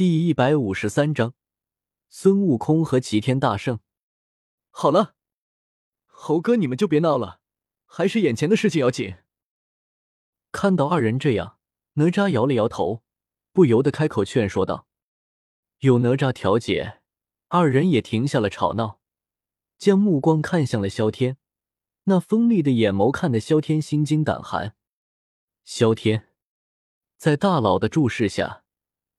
第一百五十三章，孙悟空和齐天大圣。好了，猴哥，你们就别闹了，还是眼前的事情要紧。看到二人这样，哪吒摇了摇头，不由得开口劝说道：“有哪吒调解，二人也停下了吵闹，将目光看向了萧天。那锋利的眼眸看得萧天心惊胆寒。萧天在大佬的注视下。”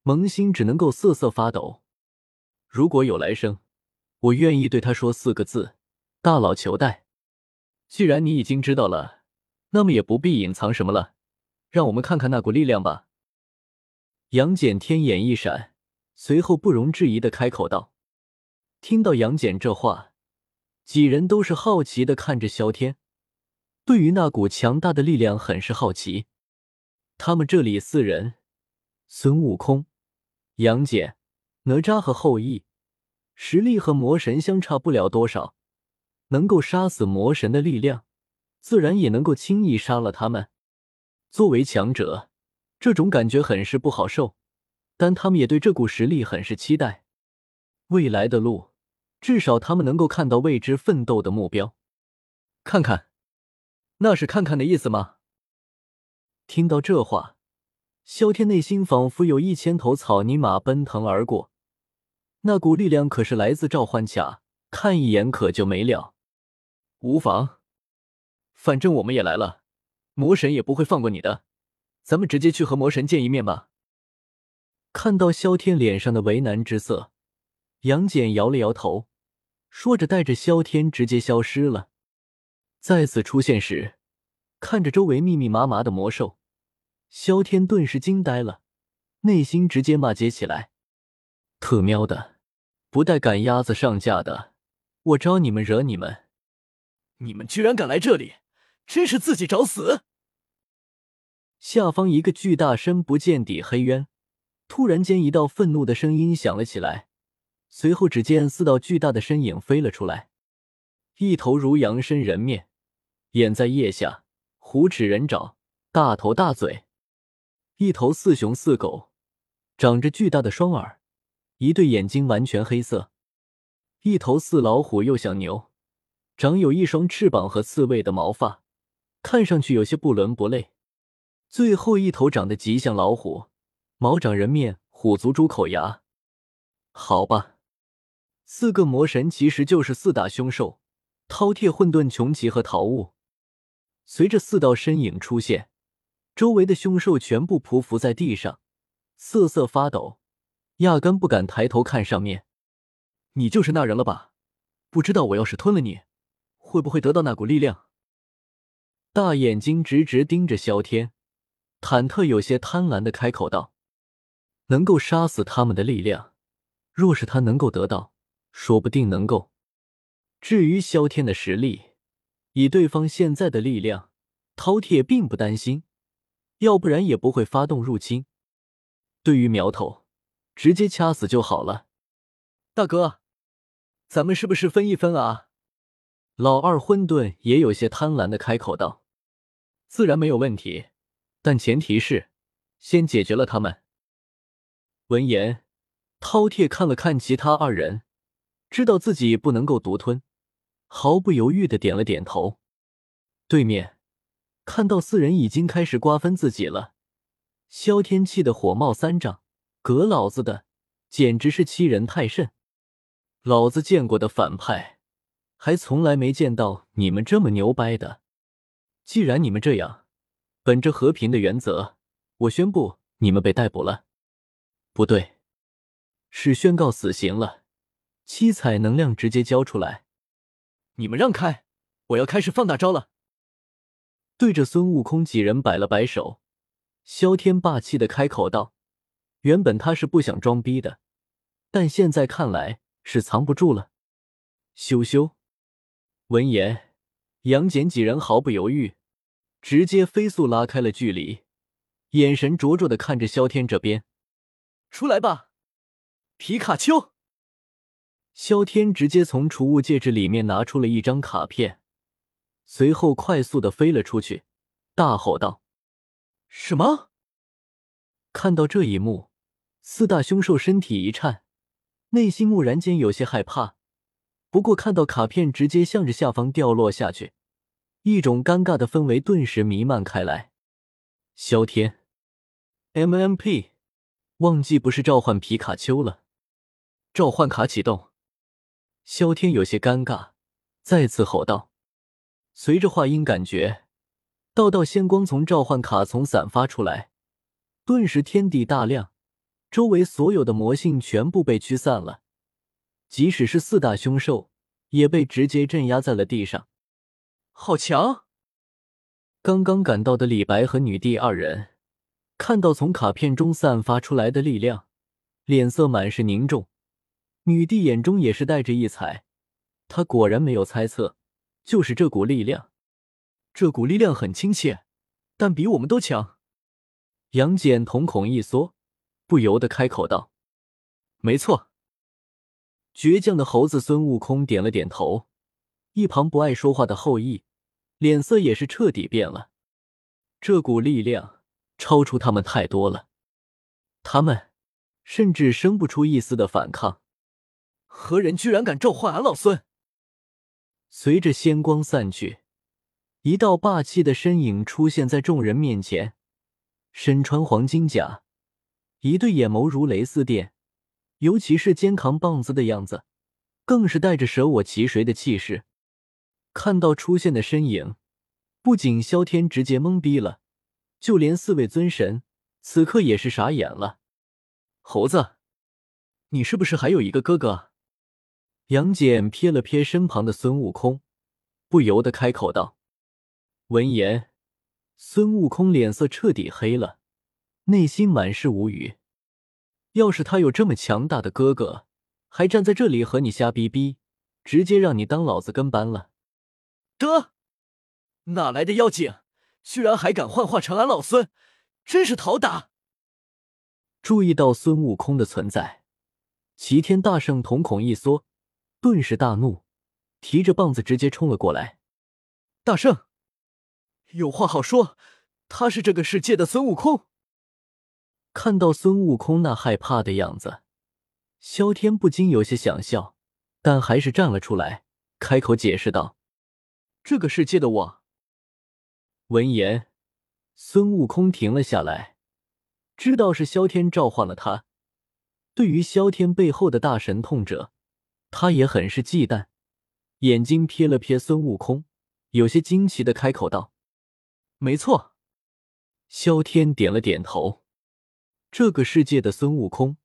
萌新只能够瑟瑟发抖。如果有来生，我愿意对他说四个字：“大佬求带。”既然你已经知道了，那么也不必隐藏什么了，让我们看看那股力量吧。杨戬天眼一闪，随后不容置疑的开口道：“听到杨戬这话，几人都是好奇的看着萧天，对于那股强大的力量很是好奇。他们这里四人，孙悟空。”杨戬、哪吒和后羿实力和魔神相差不了多少，能够杀死魔神的力量，自然也能够轻易杀了他们。作为强者，这种感觉很是不好受，但他们也对这股实力很是期待。未来的路，至少他们能够看到为之奋斗的目标。看看，那是看看的意思吗？听到这话。萧天内心仿佛有一千头草泥马奔腾而过，那股力量可是来自召唤卡，看一眼可就没了。无妨，反正我们也来了，魔神也不会放过你的，咱们直接去和魔神见一面吧。看到萧天脸上的为难之色，杨戬摇了摇头，说着带着萧天直接消失了。再次出现时，看着周围密密麻麻的魔兽。萧天顿时惊呆了，内心直接骂街起来：“特喵的，不带赶鸭子上架的，我招你们惹你们！你们居然敢来这里，真是自己找死！”下方一个巨大深不见底黑渊，突然间一道愤怒的声音响了起来，随后只见四道巨大的身影飞了出来，一头如羊身人面，眼在腋下，虎齿人爪，大头大嘴。一头似熊似狗，长着巨大的双耳，一对眼睛完全黑色；一头似老虎又像牛，长有一双翅膀和刺猬的毛发，看上去有些不伦不类。最后一头长得极像老虎，毛长人面，虎足猪口牙。好吧，四个魔神其实就是四大凶兽：饕餮、混沌、穷奇和桃物。随着四道身影出现。周围的凶兽全部匍匐在地上，瑟瑟发抖，压根不敢抬头看上面。你就是那人了吧？不知道我要是吞了你，会不会得到那股力量？大眼睛直直盯着萧天，忐忑有些贪婪的开口道：“能够杀死他们的力量，若是他能够得到，说不定能够。至于萧天的实力，以对方现在的力量，饕餮并不担心。”要不然也不会发动入侵。对于苗头，直接掐死就好了。大哥，咱们是不是分一分啊？老二混沌也有些贪婪的开口道：“自然没有问题，但前提是先解决了他们。”闻言，饕餮看了看其他二人，知道自己不能够独吞，毫不犹豫的点了点头。对面。看到四人已经开始瓜分自己了，萧天气的火冒三丈，革老子的，简直是欺人太甚！老子见过的反派，还从来没见到你们这么牛掰的。既然你们这样，本着和平的原则，我宣布你们被逮捕了。不对，是宣告死刑了。七彩能量直接交出来！你们让开，我要开始放大招了。对着孙悟空几人摆了摆手，萧天霸气的开口道：“原本他是不想装逼的，但现在看来是藏不住了。”羞羞！闻言，杨戬几人毫不犹豫，直接飞速拉开了距离，眼神灼灼的看着萧天这边。出来吧，皮卡丘！萧天直接从储物戒指里面拿出了一张卡片。随后快速的飞了出去，大吼道：“什么？”看到这一幕，四大凶兽身体一颤，内心蓦然间有些害怕。不过看到卡片直接向着下方掉落下去，一种尴尬的氛围顿时弥漫开来。萧天，MMP，忘记不是召唤皮卡丘了。召唤卡启动。萧天有些尴尬，再次吼道。随着话音，感觉道道仙光从召唤卡从散发出来，顿时天地大亮，周围所有的魔性全部被驱散了。即使是四大凶兽，也被直接镇压在了地上。好强！刚刚赶到的李白和女帝二人看到从卡片中散发出来的力量，脸色满是凝重。女帝眼中也是带着异彩，她果然没有猜测，就是这股力量。这股力量很亲切，但比我们都强。杨戬瞳孔一缩，不由得开口道：“没错。”倔强的猴子孙悟空点了点头，一旁不爱说话的后羿脸色也是彻底变了。这股力量超出他们太多了，他们甚至生不出一丝的反抗。何人居然敢召唤俺老孙？随着仙光散去，一道霸气的身影出现在众人面前，身穿黄金甲，一对眼眸如雷似电。尤其是肩扛棒子的样子，更是带着舍我其谁的气势。看到出现的身影，不仅萧天直接懵逼了，就连四位尊神此刻也是傻眼了。猴子，你是不是还有一个哥哥？杨戬瞥了瞥身旁的孙悟空，不由得开口道。闻言，孙悟空脸色彻底黑了，内心满是无语。要是他有这么强大的哥哥，还站在这里和你瞎逼逼，直接让你当老子跟班了。得，哪来的妖精，居然还敢幻化成俺老孙，真是讨打！注意到孙悟空的存在，齐天大圣瞳孔一缩，顿时大怒，提着棒子直接冲了过来。大圣，有话好说，他是这个世界的孙悟空。看到孙悟空那害怕的样子，萧天不禁有些想笑，但还是站了出来，开口解释道：“这个世界的我。”闻言，孙悟空停了下来，知道是萧天召唤了他。对于萧天背后的大神通者，他也很是忌惮，眼睛瞥了瞥孙悟空，有些惊奇的开口道：“没错。”萧天点了点头。这个世界的孙悟空，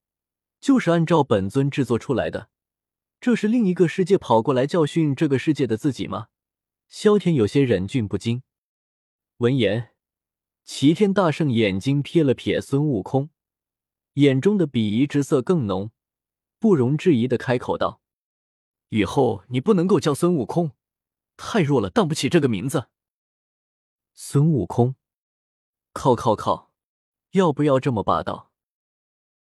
就是按照本尊制作出来的。这是另一个世界跑过来教训这个世界的自己吗？萧天有些忍俊不禁。闻言，齐天大圣眼睛瞥了瞥孙悟空，眼中的鄙夷之色更浓，不容置疑的开口道：“以后你不能够叫孙悟空，太弱了，当不起这个名字。”孙悟空，靠靠靠！要不要这么霸道？